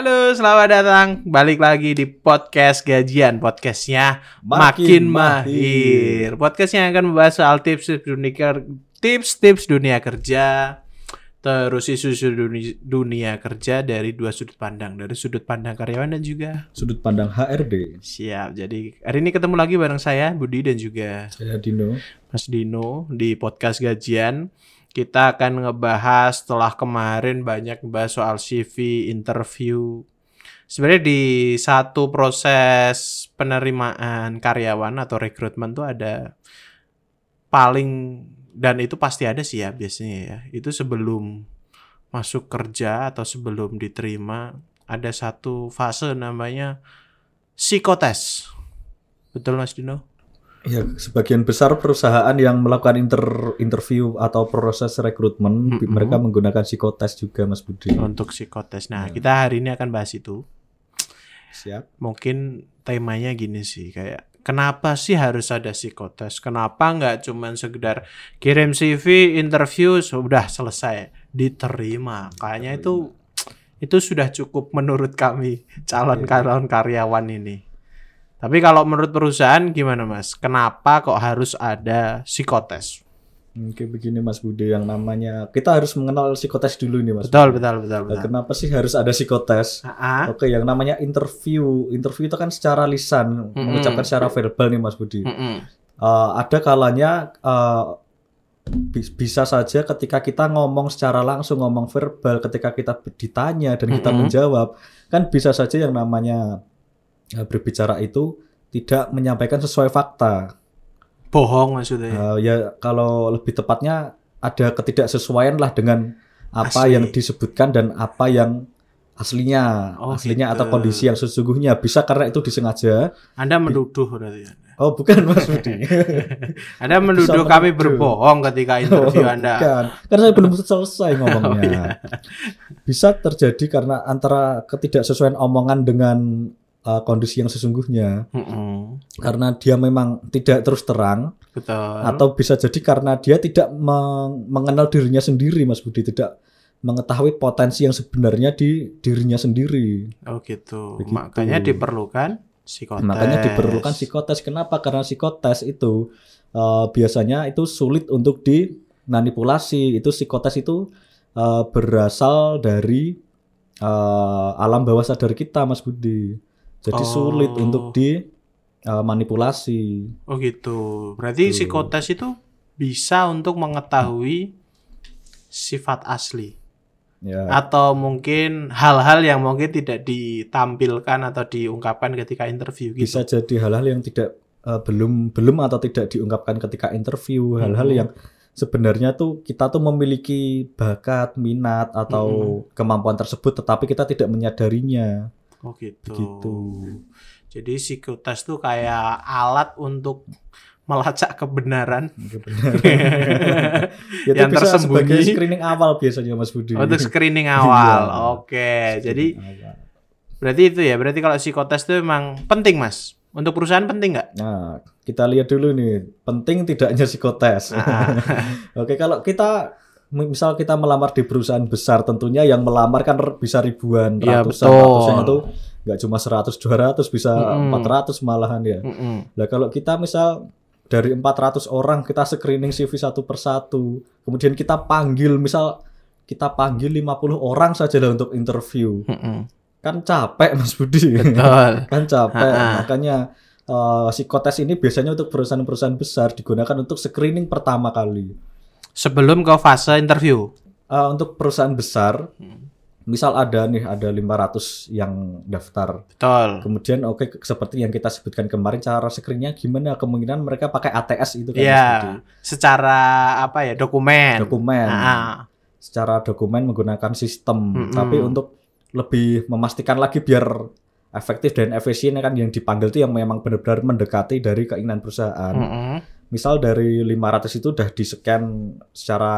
Halo, selamat datang balik lagi di podcast gajian podcastnya makin, Makin mahir. Podcast yang akan membahas soal tips dunia tips-tips dunia kerja, terus isu-isu dunia, dunia kerja dari dua sudut pandang, dari sudut pandang karyawan dan juga Sudut pandang HRD. siap. Jadi hari ini ketemu lagi bareng saya Budi dan juga Saya Dino. Mas Dino di podcast gajian. Kita akan ngebahas setelah kemarin banyak ngebahas soal CV, interview. Sebenarnya di satu proses penerimaan karyawan atau rekrutmen tuh ada paling dan itu pasti ada sih ya biasanya ya. Itu sebelum masuk kerja atau sebelum diterima ada satu fase namanya psikotes. Betul Mas Dino? Ya, sebagian besar perusahaan yang melakukan inter interview atau proses rekrutmen Mm-mm. mereka menggunakan psikotes juga Mas Budi. Untuk psikotes. Nah, Ya. kita hari ini akan bahas itu. Siap. mungkin temanya gini sih kayak kenapa sih harus ada psikotes kenapa nggak cuman sekedar kirim CV interview sudah selesai diterima kayaknya itu itu sudah cukup menurut kami calon Iya. karyawan ini tapi kalau menurut perusahaan gimana mas kenapa kok harus ada psikotes Oke begini Mas Budi yang namanya kita harus mengenal psikotes dulu nih Mas. betul betul betul Nah, betul kenapa sih harus ada psikotes? Ah, Oke, yang namanya interview, interview itu kan secara lisan, Mm-mm. mengucapkan secara verbal nih Mas Budi. mm-mm. Eh, ada kalanya eh, bis- bisa saja ketika kita ngomong secara langsung ngomong verbal ketika kita ditanya dan kita Mm-mm. menjawab kan bisa saja yang namanya berbicara itu tidak menyampaikan sesuai fakta bohong maksudnya Eh, ya kalau lebih tepatnya ada ketidaksesuaian lah dengan apa Asli. yang disebutkan dan apa yang aslinya Oh, aslinya gitu. atau kondisi yang sesungguhnya bisa karena itu disengaja anda menuduh berarti oh bukan Mas Budi Anda menuduh kami menuduh. berbohong ketika interview Oh, Anda. Bukan. Karena saya belum selesai ngomongnya. Oh, iya. Bisa terjadi karena antara ketidaksesuaian omongan dengan uh, kondisi yang sesungguhnya. Mm-mm. Karena dia memang tidak terus terang Betul. atau bisa jadi karena dia tidak meng- mengenal dirinya sendiri Mas Budi, tidak mengetahui potensi yang sebenarnya di dirinya sendiri. oh gitu. Begitu. Makanya diperlukan psikotes. Makanya diperlukan psikotes. Kenapa? Karena psikotes itu uh, biasanya itu sulit untuk dimanipulasi. Itu psikotes itu uh, berasal dari uh, alam bawah sadar kita, Mas Budi. Jadi Oh. sulit untuk dimanipulasi. Oh gitu. Berarti Tuh. psikotes itu bisa untuk mengetahui sifat asli Ya. atau mungkin hal-hal yang mungkin tidak ditampilkan atau diungkapkan ketika interview gitu. Bisa jadi hal-hal yang tidak uh, belum belum atau tidak diungkapkan ketika interview, hal-hal Mhm. yang sebenarnya tuh kita tuh memiliki bakat, minat atau kemampuan tersebut tetapi kita tidak menyadarinya. Oh gitu. Begitu. Jadi psikotes tuh kayak alat untuk melacak kebenaran Oke, benar. Ya, Yang bisa tersembunyi. sebagai screening awal biasanya Mas Budi. untuk screening awal. Iya. Oke, jadi Screening awal. berarti itu ya. Berarti kalau psikotes itu memang penting, Mas. Untuk perusahaan penting nggak? Nah, kita lihat dulu nih, penting tidaknya psikotes. Ah. Oke, kalau kita misal kita melamar di perusahaan besar tentunya yang melamar kan bisa ribuan, Iya, ratusan, betul. ratusan itu nggak cuma 100, 200 bisa Mm-mm. 400 malahan ya. Mm-mm. Nah, kalau kita misal dari 400 orang kita screening CV satu persatu, kemudian kita panggil misal kita panggil 50 orang saja lah untuk interview. Mm-mm. Kan capek Mas Budi. Betul. kan capek. Ha-ha. Makanya eh, psikotes ini biasanya untuk perusahaan-perusahaan besar digunakan untuk screening pertama kali. Sebelum ke fase interview. Eh, untuk perusahaan besar, Hmm. misal ada nih ada 500 yang daftar. Betul. Kemudian oke seperti yang kita sebutkan kemarin cara screeningnya gimana? Kemungkinan mereka pakai ATS itu kan Iya. Budi. Secara apa ya? Dokumen. dokumen. Ah, Secara dokumen menggunakan sistem. Mm-mm. Tapi untuk lebih memastikan lagi biar efektif dan efisien kan yang dipanggil itu yang memang benar-benar mendekati dari keinginan perusahaan. mm-mm. Misal dari 500 itu udah di scan secara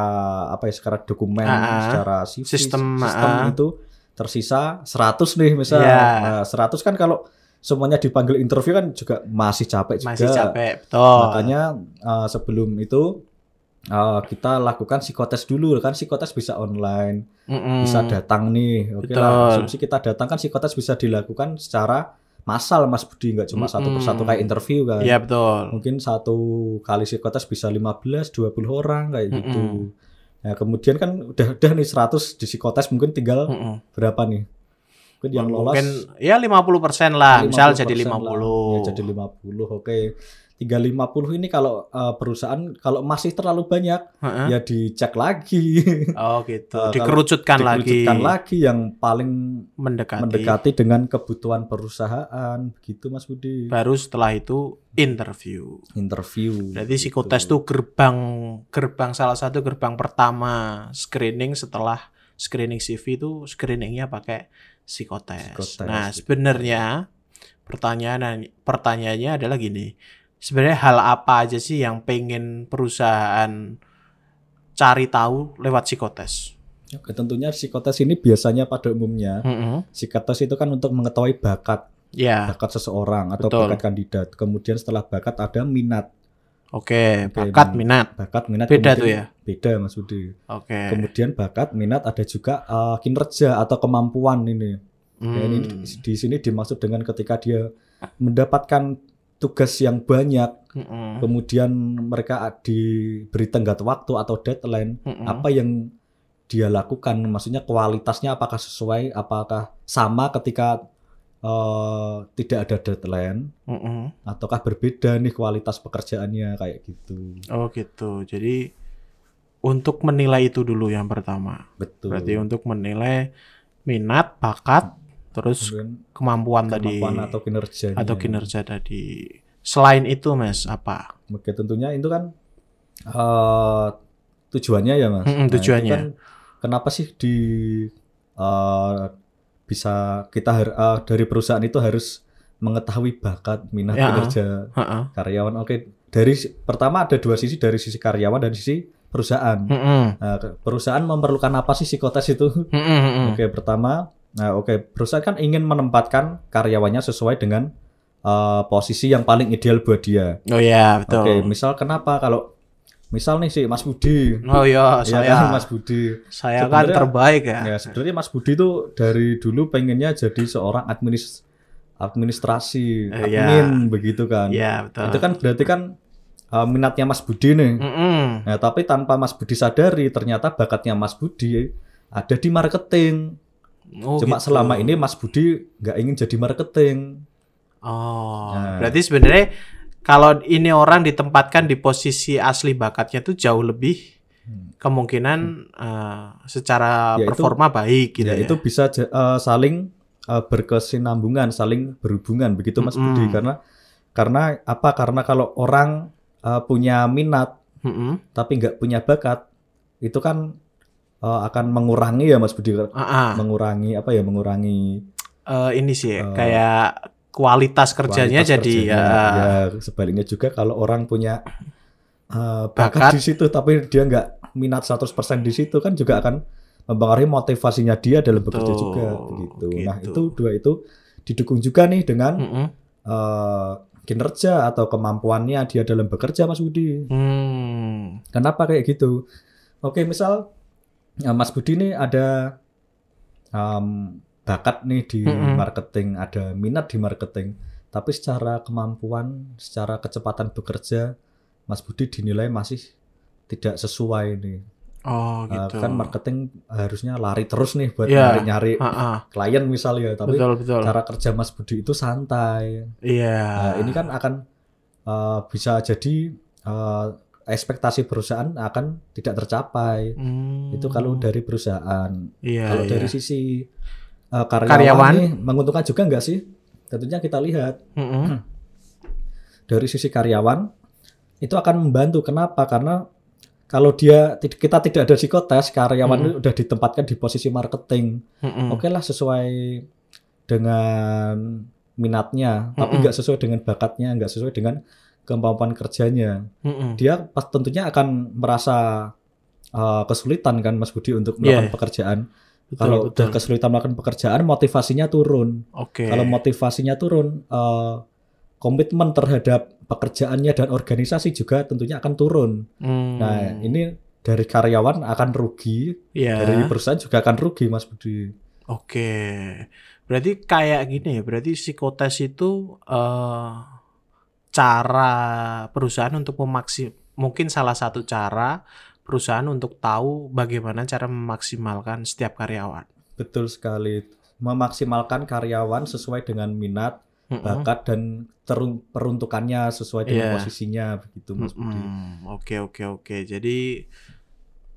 apa ya secara dokumen, ah. secara CV, Sistem, sistem ah. itu tersisa 100 nih misal. Iya. Nah, 100 kan kalau semuanya dipanggil interview kan juga masih capek juga. Masih capek. Betul. Makanya uh, sebelum itu eh, kita lakukan psikotes dulu kan psikotes bisa online Mm-mm. bisa datang nih oke Betul. lah asumsi kita datang kan psikotes bisa dilakukan secara massal Mas Budi nggak cuma satu Mm-mm. persatu kayak interview kan Iya betul. mungkin satu kali psikotes bisa 15 20 orang kayak gitu Mm-mm. nah kemudian kan udah udah nih 100 di psikotes mungkin tinggal Mm-mm. berapa nih mungkin yang lolos Mungkin ya 50% lah, misal jadi 50% lah. 50. Ya, jadi 50 oke 350 ini kalau eh, perusahaan kalau masih terlalu banyak Heeh. ya dicek lagi Oh gitu. Kalau Dikerucutkan lagi. dikerucutkan lagi yang paling Mendekati. mendekati dengan kebutuhan perusahaan begitu Mas Budi Baru setelah itu interview. interview Berarti gitu. psikotes tuh gerbang gerbang salah satu gerbang pertama screening setelah screening CV itu screeningnya pakai psikotes. Psikotes, Nah gitu. sebenarnya pertanyaan pertanyaannya adalah gini, sebenarnya hal apa aja sih yang pengen perusahaan cari tahu lewat psikotes? Oke, tentunya psikotes ini biasanya pada umumnya Mm-mm. psikotes itu kan untuk mengetahui bakat Ya, bakat seseorang atau Betul. bakat kandidat kemudian setelah bakat ada minat oke, Oke, bakat minat. bakat minat Beda kemudian- tuh ya? beda Mas Budi Oke. kemudian bakat minat ada juga eh, kinerja atau kemampuan ini Ya, ini Hmm. di sini dimaksud dengan ketika dia mendapatkan tugas yang banyak, Mm-mm. kemudian mereka diberi tenggat waktu atau deadline, Mm-mm. apa yang dia lakukan? Maksudnya kualitasnya apakah sesuai, apakah sama ketika eh, tidak ada deadline, Mm-mm. ataukah berbeda nih kualitas pekerjaannya kayak gitu? Oh gitu. Jadi untuk menilai itu dulu yang pertama. Betul. Berarti untuk menilai minat, bakat, terus Kemudian kemampuan, tadi kemampuan atau kinerjanya. atau kinerja tadi. Selain itu, Mas, apa? Oke, tentunya itu kan eh tujuannya ya mas. Mm-mm, Nah, tujuannya. kan kenapa sih di eh, bisa kita eh, dari perusahaan itu harus mengetahui bakat minat Ya. kinerja Heeh. karyawan. Oke, dari pertama ada dua sisi dari sisi karyawan dan sisi perusahaan. Mm-mm. Nah, ke- perusahaan memerlukan apa sih psikotes itu? Mm-mm, mm-mm. Oke, pertama, nah oke, perusahaan kan ingin menempatkan karyawannya sesuai dengan eh, posisi yang paling ideal buat dia. Oh ya, betul. Oke, misal kenapa kalau misal nih si Mas Budi, Oh ya, ya saya kan, Mas Budi, saya kan Sebenarnya- terbaik ya. ya sebenarnya Mas Budi tuh dari dulu pengennya jadi seorang administ administrasi, ya. admin begitu kan. Iya, betul. Itu kan berarti kan uh, minatnya Mas Budi nih. Mm-mm. Nah, tapi tanpa Mas Budi sadari ternyata bakatnya Mas Budi ada di marketing. Oh, Cuma gitu. selama ini Mas Budi nggak ingin jadi marketing. Oh, Nah. berarti sebenarnya kalau ini orang ditempatkan di posisi asli bakatnya tuh jauh lebih Hmm. kemungkinan eh, secara Ya, itu- performa baik gitu ya, ya. itu bisa uh, saling uh, berkesinambungan, saling berhubungan begitu Mas Mm-mm. Budi karena karena apa? Karena kalau orang uh, punya minat Mm-mm. tapi nggak punya bakat, itu kan uh, akan mengurangi ya Mas Budi, ah. mengurangi apa ya? Mengurangi Eh, ini sih Eh, kayak kualitas kerjanya kualitas jadi kerjanya. ya. Ya, sebaliknya juga kalau orang punya uh, Bakat. bakat di situ tapi dia nggak minat 100% di situ kan juga akan mempengaruhi motivasinya dia dalam bekerja Betul, juga begitu. Nah, gitu. itu dua itu didukung juga nih dengan Mm-mm. eh, kinerja atau kemampuannya dia dalam bekerja Mas Budi. Hmm. Kenapa kayak gitu? Oke, misal Mas Budi nih ada em, bakat nih di Mm-mm. marketing, ada minat di marketing, tapi secara kemampuan, secara kecepatan bekerja, Mas Budi dinilai masih tidak sesuai nih. Oh Eh, gitu. kan marketing harusnya lari terus nih buat Iya. nyari-nyari ah. klien misalnya, tapi betul betul. cara kerja Mas Budi itu santai. Iya. Nah, ini kan akan eh, bisa jadi eh, ekspektasi perusahaan akan tidak tercapai. Hmm. Itu kalau dari perusahaan. Iya, kalau iya. dari sisi eh, karyawan, Karyawan? nih, menguntungkan juga nggak sih? Tentunya kita lihat Mm-mm. dari sisi karyawan itu akan membantu. Kenapa? Karena kalau dia kita tidak ada psikotes, karyawan Mm-mm. itu udah ditempatkan di posisi marketing. Mm-mm. Oke lah sesuai dengan minatnya, tapi Mm-mm. nggak sesuai dengan bakatnya, nggak sesuai dengan kemampuan kerjanya. Mm-mm. Dia pas tentunya akan merasa uh, kesulitan kan Mas Budi untuk melakukan Iya. pekerjaan. Betul, Kalau betul. udah kesulitan melakukan pekerjaan, motivasinya turun. Oke. Kalau motivasinya turun, uh, komitmen terhadap pekerjaannya dan organisasi juga tentunya akan turun. Hmm. Nah, ini dari karyawan akan rugi, ya. dari perusahaan juga akan rugi, Mas Budi. Oke. Berarti kayak gini ya, berarti psikotes itu eh cara perusahaan untuk memaksim mungkin salah satu cara perusahaan untuk tahu bagaimana cara memaksimalkan setiap karyawan. Betul sekali. Memaksimalkan karyawan sesuai dengan minat, Mm-mm. bakat dan terun- peruntukannya sesuai dengan Iya. posisinya begitu Mas Budi. Oke oke oke. Jadi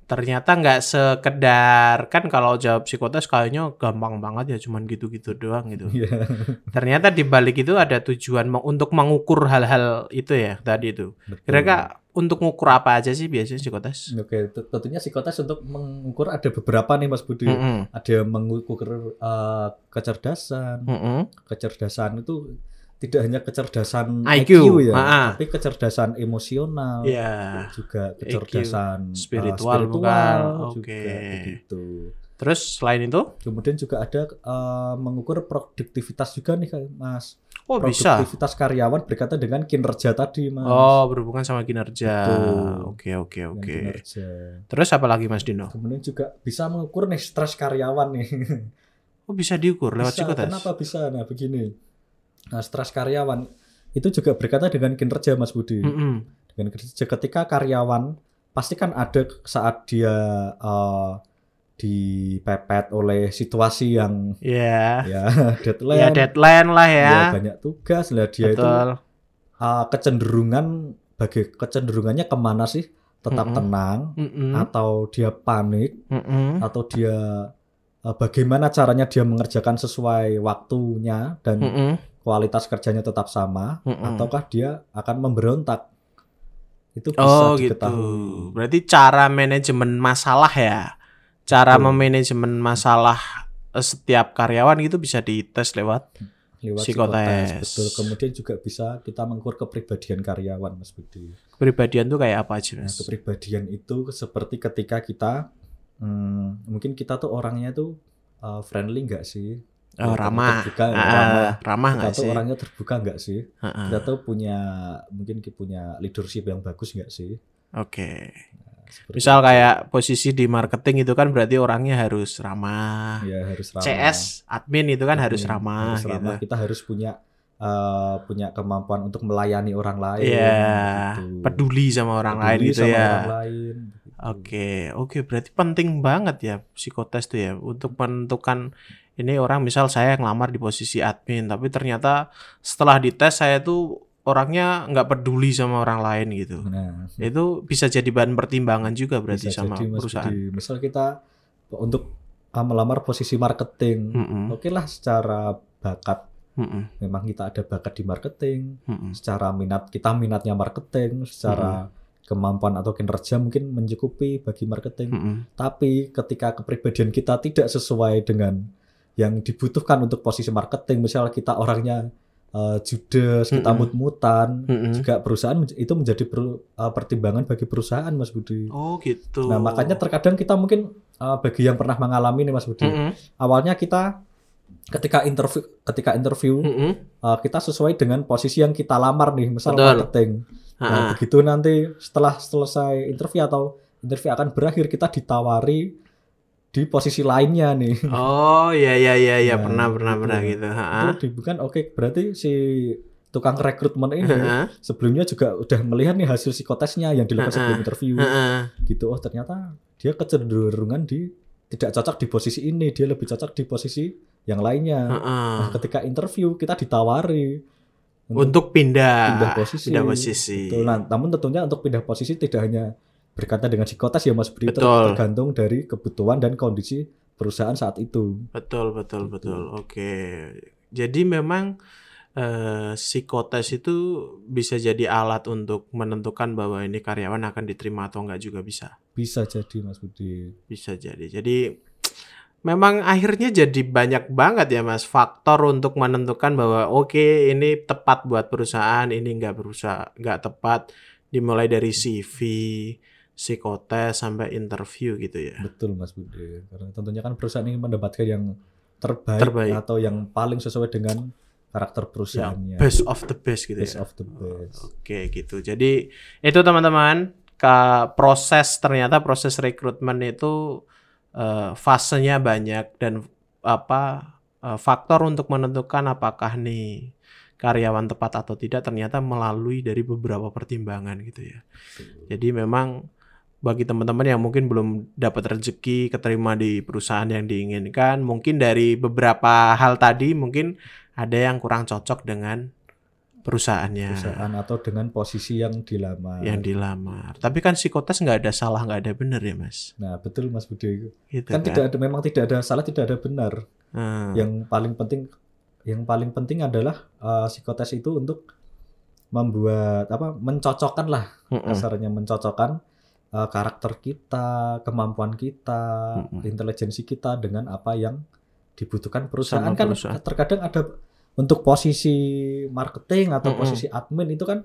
ternyata nggak sekedar kan kalau jawab psikotes kayaknya gampang banget ya cuman gitu-gitu doang gitu. Iya. Ternyata di balik itu ada tujuan untuk mengukur hal-hal itu ya tadi itu. Kira-kira untuk mengukur apa aja sih biasanya psikotes? Oke, t- tentunya psikotes untuk mengukur ada beberapa nih Mas Budi. Mm-mm. Ada yang mengukur eh, kecerdasan. Mm-mm. Kecerdasan itu tidak hanya kecerdasan IQ, IQ, ya, tapi kecerdasan emosional, Iya. juga kecerdasan eh, Spiritual bukan? spiritual juga begitu. Terus selain itu? Kemudian juga ada eh, mengukur produktivitas juga nih Mas. Oh bisa. Produktivitas karyawan berkaitan dengan kinerja tadi, Mas. Oh berhubungan sama kinerja. Oke oke oke. Terus apa lagi Mas Dino? Kemudian juga bisa mengukur nih stres karyawan nih. Oh bisa diukur lewat Bisa, psikotes? Kenapa bisa? Nah, begini. Nah, stres karyawan itu juga berkaitan dengan kinerja Mas Budi. Mm-mm. Dengan kinerja ketika karyawan pasti kan ada saat dia eh, dipepet oleh situasi yang Iya. ya Ya deadline, deadline lah ya. ya banyak tugas lah dia itu Betul. eh, kecenderungan bagi kecenderungannya ke mana sih? Tetap Mm-mm. tenang Mm-mm. atau dia panik Mm-mm. atau dia eh, bagaimana caranya dia mengerjakan sesuai waktunya dan Mm-mm. Kualitas kerjanya tetap sama Mm-mm. ataukah dia akan memberontak itu bisa Oh gitu. diketahui Berarti cara manajemen masalah ya. Cara Betul. memanajemen masalah eh, setiap karyawan itu bisa dites lewat. lewat psikotes. psikotes. betul kemudian juga bisa kita mengukur kepribadian karyawan Mas Budi Kepribadian tuh kayak apa aja nah, mas? kepribadian itu seperti ketika kita hmm, mungkin kita tuh orangnya tuh uh, friendly nggak sih Oh, Ya, ramah. terbuka, Ah, ramah. ramah kita nggak sih? orangnya terbuka nggak sih Ah, kita ah. tuh punya mungkin kita punya leadership yang bagus nggak sih Oke. Seperti Misal itu. kayak posisi di marketing itu kan berarti orangnya harus ramah. ya harus ramah. CS admin itu kan harus Admin, ramah harus gitu. ramah. kita harus punya eh, punya kemampuan untuk melayani orang lain Iya, gitu. peduli sama orang lain Peduli gitu sama ya. orang lain, Oke, oke berarti penting banget ya psikotes tuh ya untuk menentukan ini orang misal saya ngelamar di posisi admin tapi ternyata setelah dites saya tuh orangnya nggak peduli sama orang lain gitu. nah Itu bisa jadi bahan pertimbangan juga berarti bisa sama jadi, Mas perusahaan. Budi. misal kita untuk ah, melamar posisi marketing Mm-mm, oke lah secara bakat mm-mm, memang kita ada bakat di marketing mm-mm. secara minat kita minatnya marketing secara kemampuan atau kinerja mungkin mencukupi bagi marketing Mm-mm. Tapi ketika kepribadian kita tidak sesuai dengan yang dibutuhkan untuk posisi marketing, misal kita orangnya eh, judes, kita Mm-mm. mut-mutan, Mm-mm. juga perusahaan itu menjadi per- eh, pertimbangan bagi perusahaan, Mas Budi. Oh gitu. Nah, makanya terkadang kita mungkin eh, bagi yang pernah mengalami nih, Mas Budi, Mm-mm, awalnya kita ketika interview ketika interview mm-mm. eh, kita sesuai dengan posisi yang kita lamar nih, misal Betul. marketing. Nah, Ah, ah. begitu nanti setelah selesai interview atau interview akan berakhir kita ditawari di posisi lainnya nih. Oh iya iya iya iya Nah, pernah pernah gitu. pernah gitu. Ha, Itu dibukan oke berarti si tukang rekrutmen ini ha, sebelumnya juga udah melihat nih hasil psikotesnya yang dilakukan sebelum interview ha, ha. gitu. Oh, ternyata dia kecenderungan di tidak cocok di posisi ini, dia lebih cocok di posisi yang lainnya. Ha, ha. Nah, ketika interview kita ditawari Untuk pindah pindah posisi. pindah posisi. Betul. Nah, namun tentunya untuk pindah posisi tidak hanya berkaitan dengan psikotes ya Mas Betul. tergantung dari kebutuhan dan kondisi perusahaan saat itu. Betul, betul, Gitu. betul. Oke. Jadi memang eh, psikotes itu bisa jadi alat untuk menentukan bahwa ini karyawan akan diterima atau enggak juga bisa. Bisa jadi Mas Budi. Bisa jadi. Jadi memang akhirnya jadi banyak banget ya Mas faktor untuk menentukan bahwa oke ini tepat buat perusahaan, ini enggak berusaha, enggak tepat. Dimulai dari CV, psikotes sampai interview gitu ya. Betul Mas Budi. Karena tentunya kan perusahaan ini mendapatkan yang terbaik, Terbaik. atau yang paling sesuai dengan karakter Yang perusahaannya. best of the best gitu Best ya. of the best. Oke gitu. Jadi itu teman-teman ke proses ternyata proses rekrutmen itu eh, fasenya banyak dan apa eh, faktor untuk menentukan apakah nih karyawan tepat atau tidak ternyata melalui dari beberapa pertimbangan gitu ya. Jadi memang bagi teman-teman yang mungkin belum dapat rezeki keterima di perusahaan yang diinginkan, mungkin dari beberapa hal tadi mungkin ada yang kurang cocok dengan perusahaannya Perusahaan atau dengan posisi yang dilamar. yang dilamar. Tapi kan psikotes nggak ada salah nggak ada benar ya mas. Nah, betul Mas Budi. Gitu Kan tidak ada memang tidak ada salah, tidak ada benar. Hmm. Yang paling penting yang paling penting adalah eh, psikotes itu untuk membuat apa? mencocokkan lah Mm-mm. kasarnya mencocokkan eh, karakter kita, kemampuan kita, Mm-mm. intelijensi kita dengan apa yang dibutuhkan perusahaan kan perusahaan. terkadang ada untuk posisi marketing atau Mm-mm. posisi admin itu kan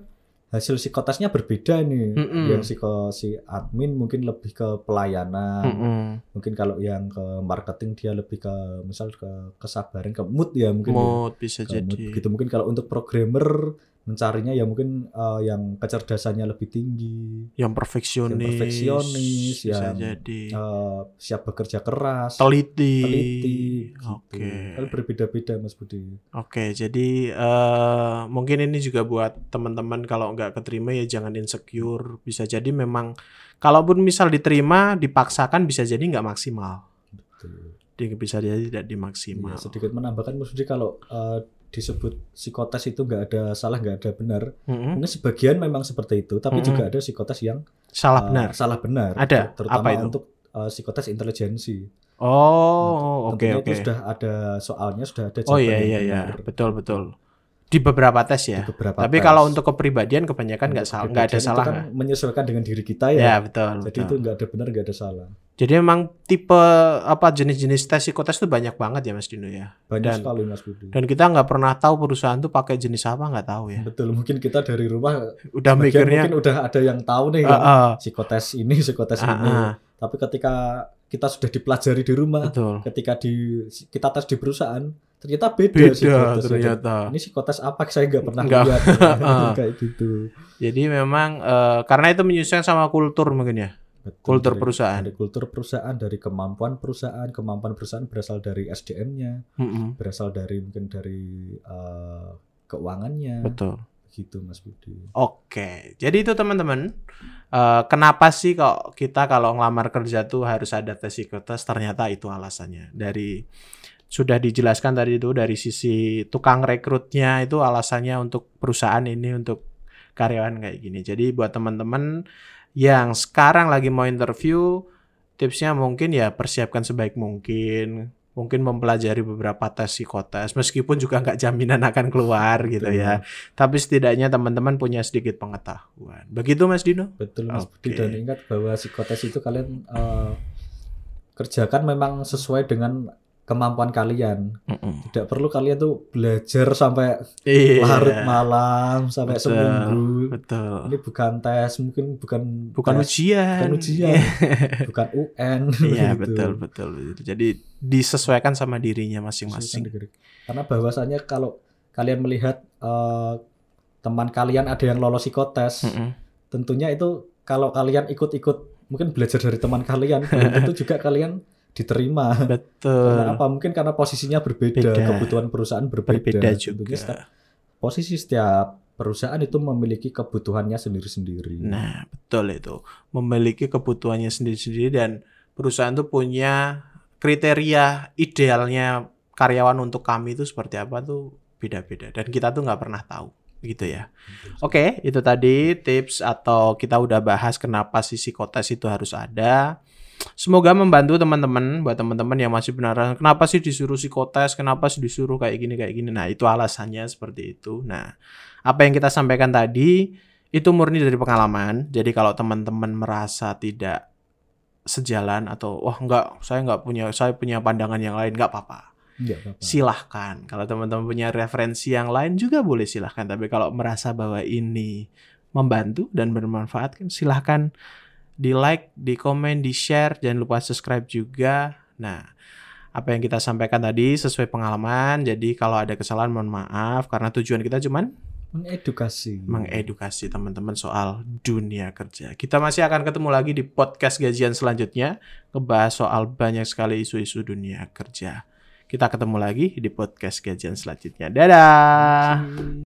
hasil psikotesnya berbeda nih. Mm-mm. Yang psiko si admin mungkin lebih ke pelayanan, Mm-mm. mungkin kalau yang ke marketing dia lebih ke misal ke kesabaran, ke mood ya mungkin. ya. Mood bisa Ke mood. jadi. Gitu mungkin kalau untuk programmer mencarinya ya mungkin eh, yang kecerdasannya lebih tinggi, Yang perfeksionis. Yang perfeksionis, yang, jadi. eh, siap bekerja keras, teliti. teliti. gitu. Oke. Kan berbeda-beda Mas Budi. Oke, jadi eh mungkin ini juga buat teman-teman kalau nggak keterima ya jangan insecure. Bisa jadi memang kalaupun misal diterima dipaksakan bisa jadi nggak maksimal. Betul. Dia bisa jadi tidak dimaksimal. Iya, sedikit menambahkan Mas Budi kalau eh, disebut psikotes itu nggak ada salah nggak ada benar mungkin sebagian memang seperti itu tapi Mm-mm. juga ada psikotes yang Salah eh, benar. salah benar Ada? Ter- terutama Apa itu? untuk eh, psikotes intelijensi Oh, oke Tentunya oke. itu sudah ada soalnya sudah ada Oh jawaban iya iya iya, betul betul. Di beberapa tes di ya. beberapa Tapi tes. kalau untuk kepribadian kebanyakan nggak salah, nggak ada itu salah. kan menyesuaikan dengan diri kita Ya, ya, betul. jadi betul. itu nggak ada benar nggak ada salah Jadi memang tipe apa jenis-jenis tes psikotes itu banyak banget ya Mas Dino ya. banyak Dan- sekali Mas Budi Dan kita nggak pernah tahu perusahaan tuh pakai jenis apa nggak tahu ya. betul mungkin kita dari rumah Udah mikirnya mungkin udah ada yang tahu nih kan ah, psikotes ini psikotes ah, ini ah, tapi ketika kita sudah dipelajari di rumah betul. ketika di kita tes di perusahaan ternyata beda, Beda psikotesnya. ternyata. ini psikotes apa saya nggak pernah Nggak. lihat Ah. kayak gitu Jadi memang eh, karena itu menyesuaikan sama kultur mungkin ya. Betul, Kultur dari- perusahaan. dari kultur perusahaan dari kemampuan perusahaan kemampuan perusahaan berasal dari SDM-nya Mm-mm, berasal dari mungkin dari eh, keuangannya betul. Gitu Mas Budi Oke, jadi itu teman-teman. Eh, kenapa sih kok kita kalau ngelamar kerja tuh harus ada tes psikotes? Ternyata itu alasannya. Dari sudah dijelaskan tadi itu dari sisi tukang rekrutnya itu alasannya untuk perusahaan ini untuk karyawan kayak gini. Jadi buat teman-teman yang sekarang lagi mau interview, tipsnya mungkin ya persiapkan sebaik mungkin. Mungkin mempelajari beberapa tes psikotes, meskipun juga nggak jaminan akan keluar gitu ya. Tapi setidaknya teman-teman punya sedikit pengetahuan. Begitu Mas Dino? betul Mas. Budi dan ingat bahwa psikotes itu kalian eh, kerjakan memang sesuai dengan kemampuan kalian tidak perlu kalian tuh belajar sampai Iya. larut malam sampai Betul. seminggu Betul. ini bukan tes mungkin bukan Bukan tes, ujian. bukan ujian bukan UN Iya, gitu. betul, betul, betul. Jadi disesuaikan sama dirinya masing-masing. karena bahwasannya kalau kalian melihat eh, teman kalian ada yang lolos psikotes Mm-mm. tentunya itu kalau kalian ikut-ikut mungkin belajar dari teman kalian tentu juga kalian diterima Betul. karena apa mungkin karena posisinya berbeda Beda. kebutuhan perusahaan berbeda, Berbeda Tentunya setiap- juga. posisi setiap perusahaan itu memiliki kebutuhannya sendiri-sendiri. Nah, betul itu. Memiliki kebutuhannya sendiri-sendiri dan perusahaan tuh punya kriteria idealnya karyawan untuk kami itu seperti apa tuh beda-beda dan kita tuh nggak pernah tahu gitu ya. Oke, itu tadi tips atau kita udah bahas kenapa sih psikotes itu harus ada. Semoga membantu teman-teman, buat teman-teman yang masih beneran kenapa sih disuruh psikotes, kenapa sih disuruh kayak gini kayak gini. Nah, itu alasannya seperti itu. Nah, apa yang kita sampaikan tadi itu murni dari pengalaman. Jadi kalau teman-teman merasa tidak sejalan atau wah enggak, saya nggak punya saya punya pandangan yang lain, nggak apa-apa. silahkan. Kalau teman-teman punya referensi yang lain juga boleh silahkan. Tapi kalau merasa bahwa ini membantu dan bermanfaat, kan silahkan di like, di komen, di share. Jangan lupa subscribe juga. Nah, apa yang kita sampaikan tadi sesuai pengalaman. Jadi kalau ada kesalahan mohon maaf karena tujuan kita cuman Mengedukasi. mengedukasi teman-teman soal dunia kerja. Kita masih akan ketemu lagi di podcast gajian selanjutnya ngebahas soal banyak sekali isu-isu dunia kerja. Kita ketemu lagi di podcast gajian selanjutnya. Dadah.